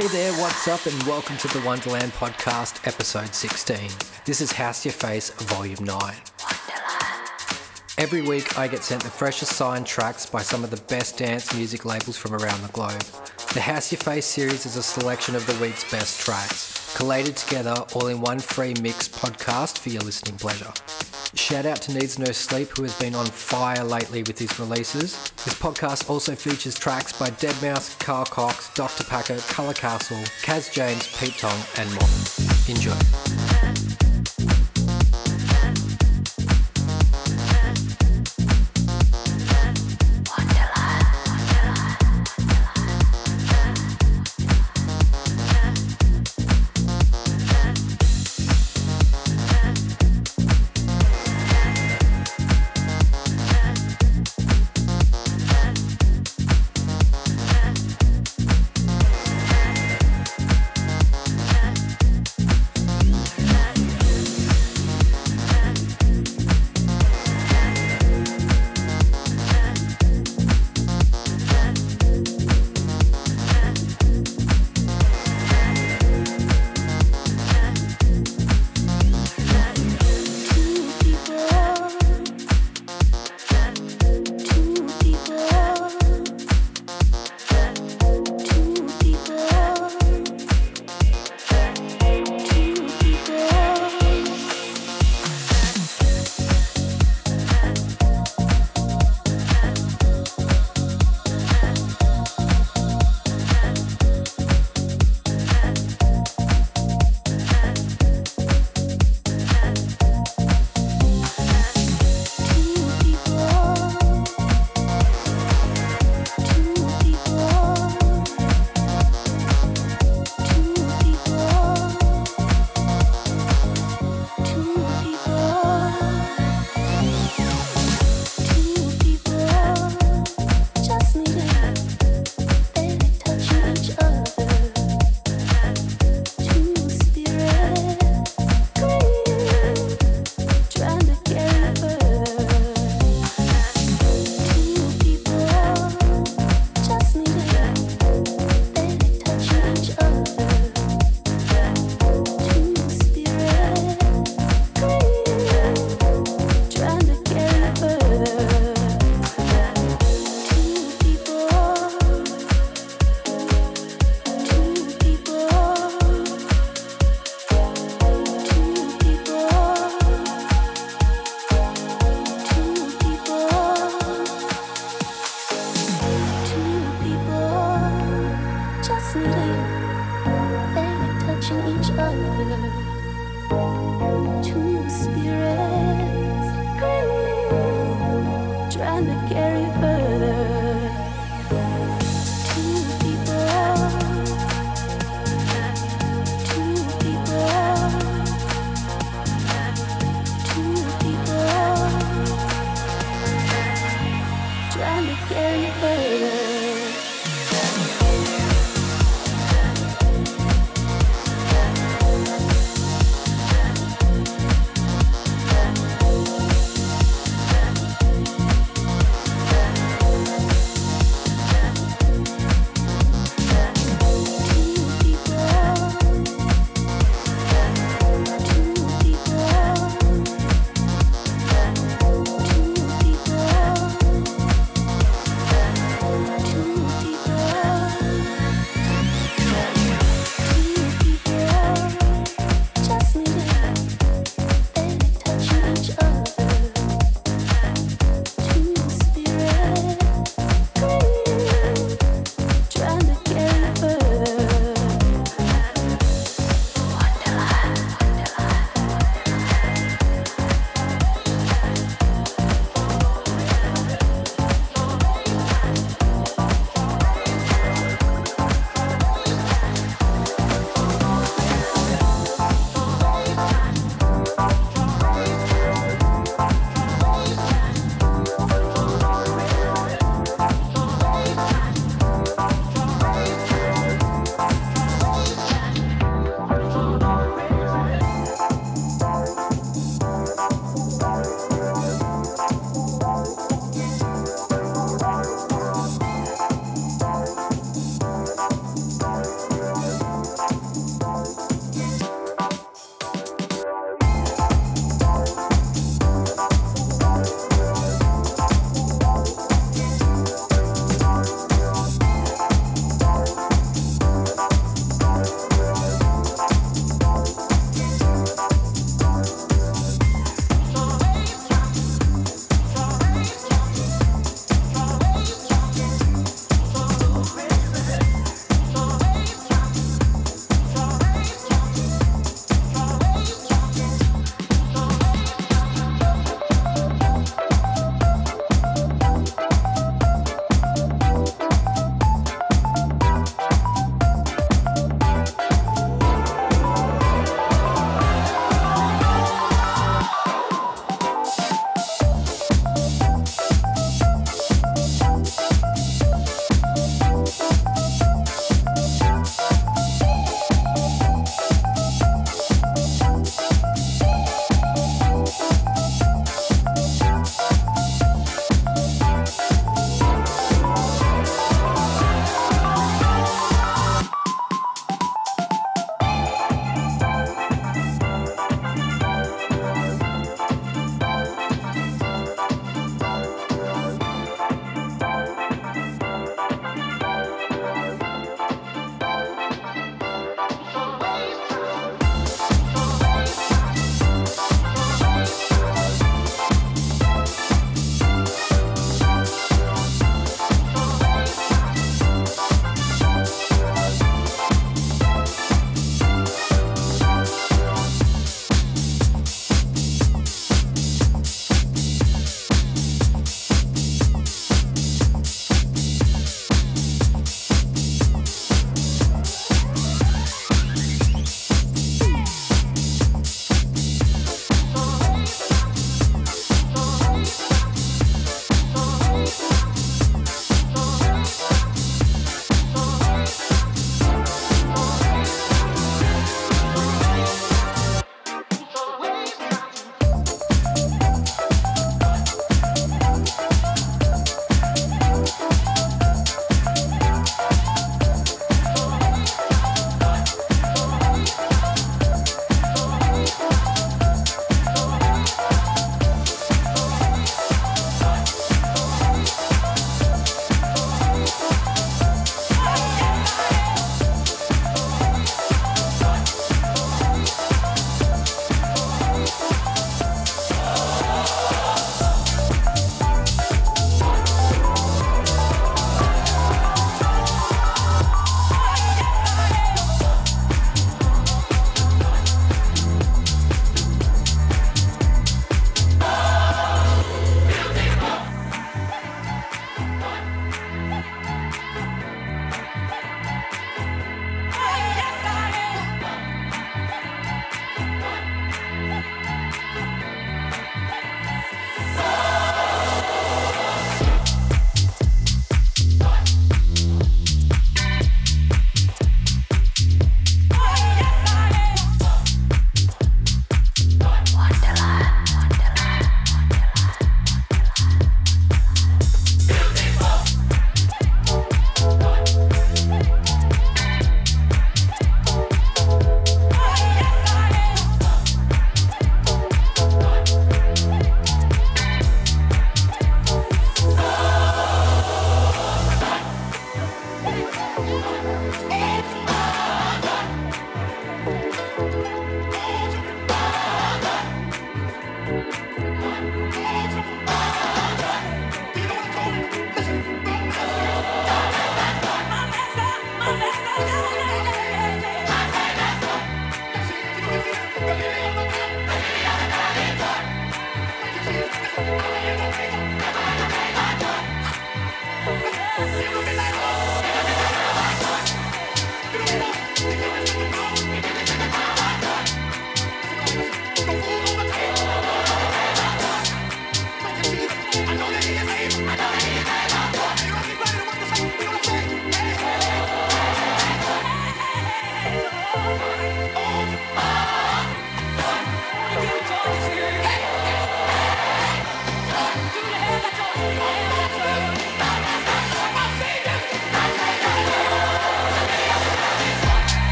Hey there, what's up, and welcome to the Wonderland Podcast, episode 16. This is House Your Face, volume 9. Every week, I get sent the freshest signed tracks by some of the best dance music labels from around the globe. The House Your Face series is a selection of the week's best tracks, collated together all in one free mix podcast for your listening pleasure. Shout out to Needs No Sleep, who has been on fire lately with his releases. This podcast also features tracks by Deadmau5, Carl Cox, Dr. Packer, Colour Castle, Kaz James, Pete Tong, and more. Enjoy.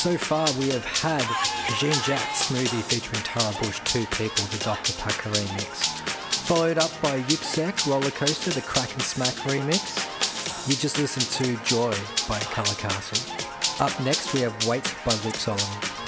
So far, we have had Jean Jacques Smoothie featuring Tara Bush, Two People, the Dr. Packer remix. Followed up by Yuksek Roller Coaster, the Crack and Smack remix. You just listened to Joy by Colour Castle. Up next, we have Wait by Luke Solomon.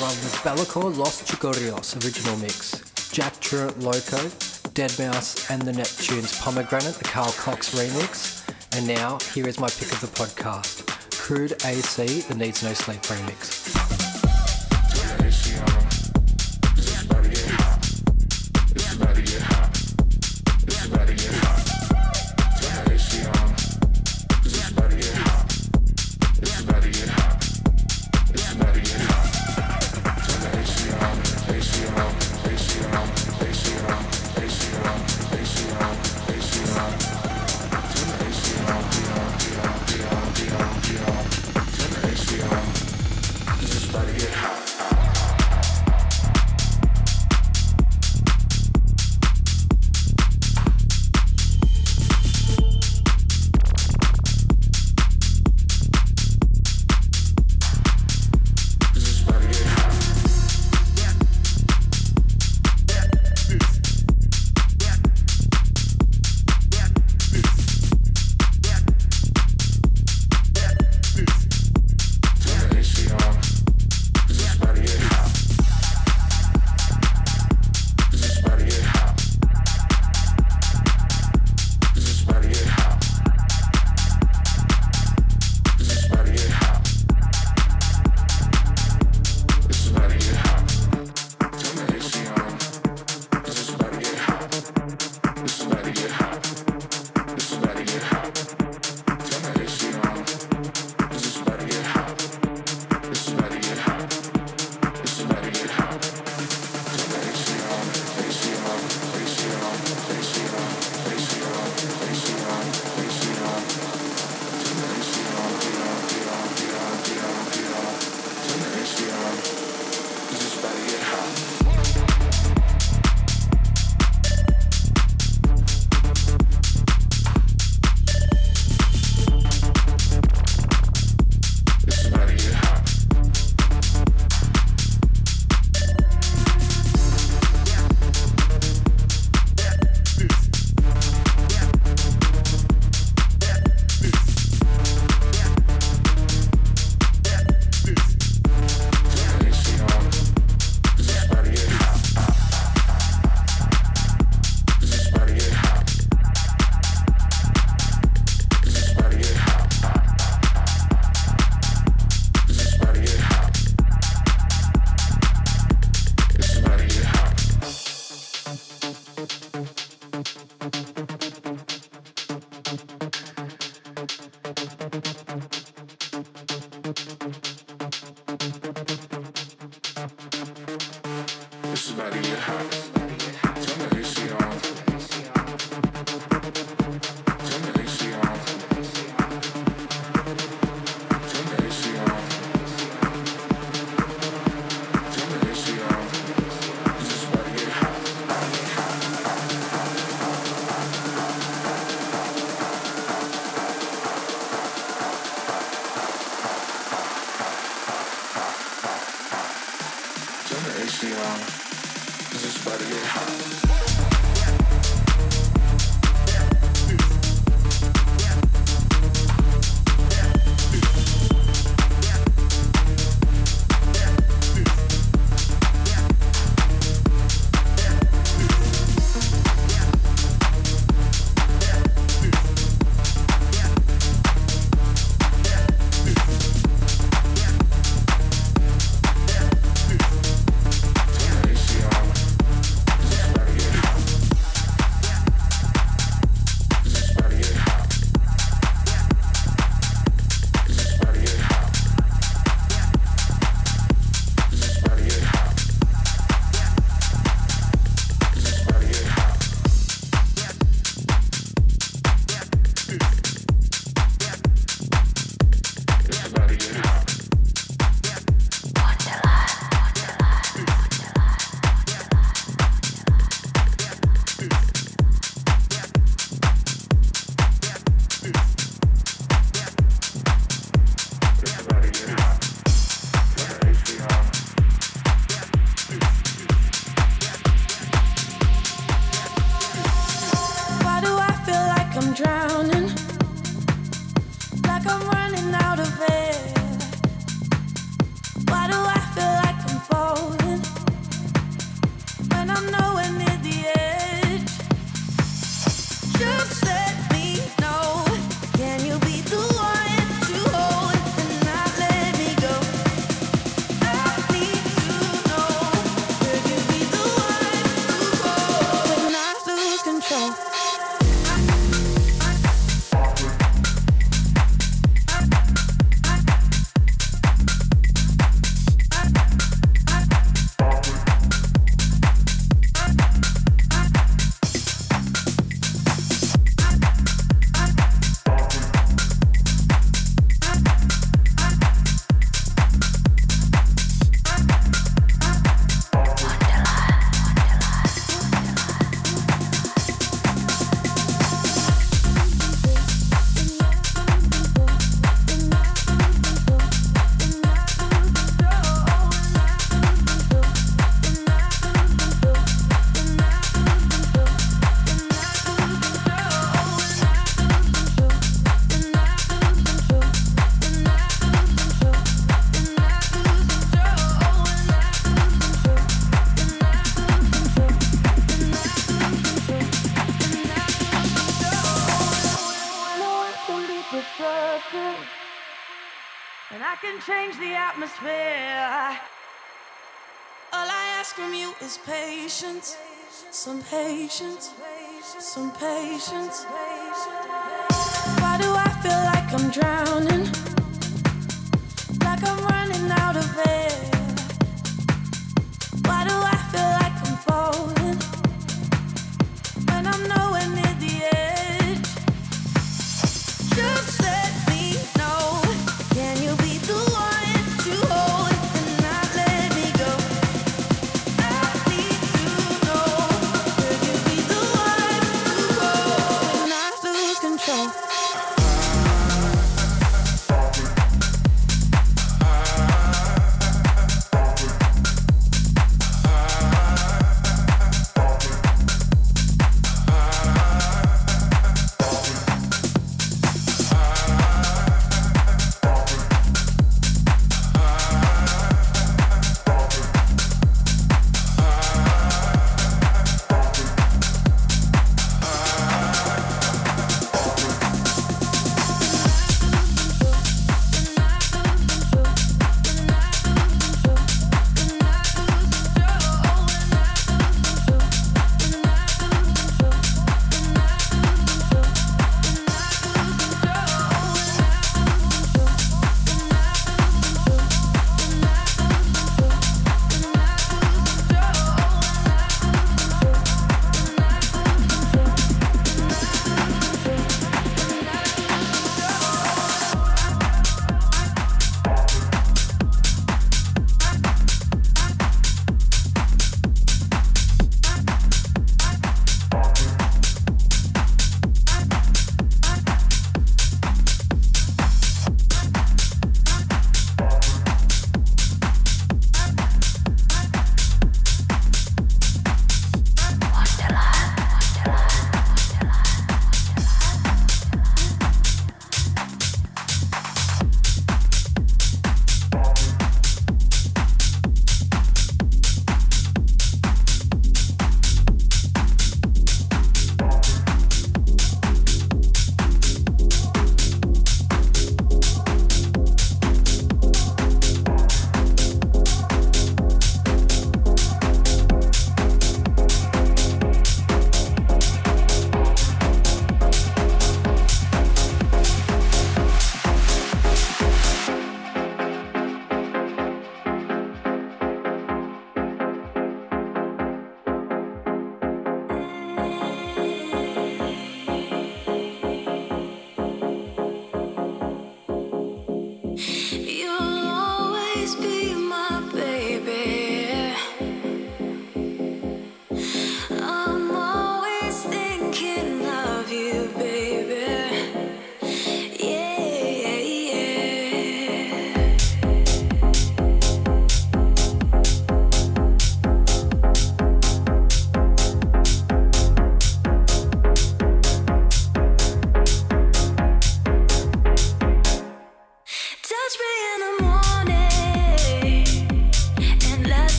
Run was Be'lakor Los Chicorios original mix, Jack Truant Loco, Deadmau5 and the Neptunes Pomegranate, the Carl Cox remix, and now here is my pick of the podcast, Crude AC, the Needs No Sleep remix. patience, some patience. Why do I feel like I'm drowning?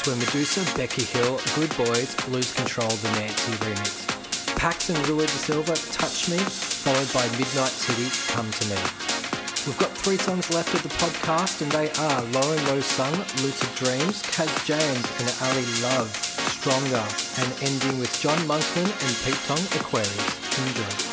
Tracks were Meduza, Becky Hill, Goodboys, Lose Control, the Nancy remix. Pax and Rui Da Silva, Touch Me, followed by Midnight City, Come to Me. We've got three songs left of the podcast and they are Lauren Lo Sung, Lucid Dreams, Kaz James and Ali Love, Stronger, and ending with John Monkman and Pete Tong, Aquarius. Enjoy.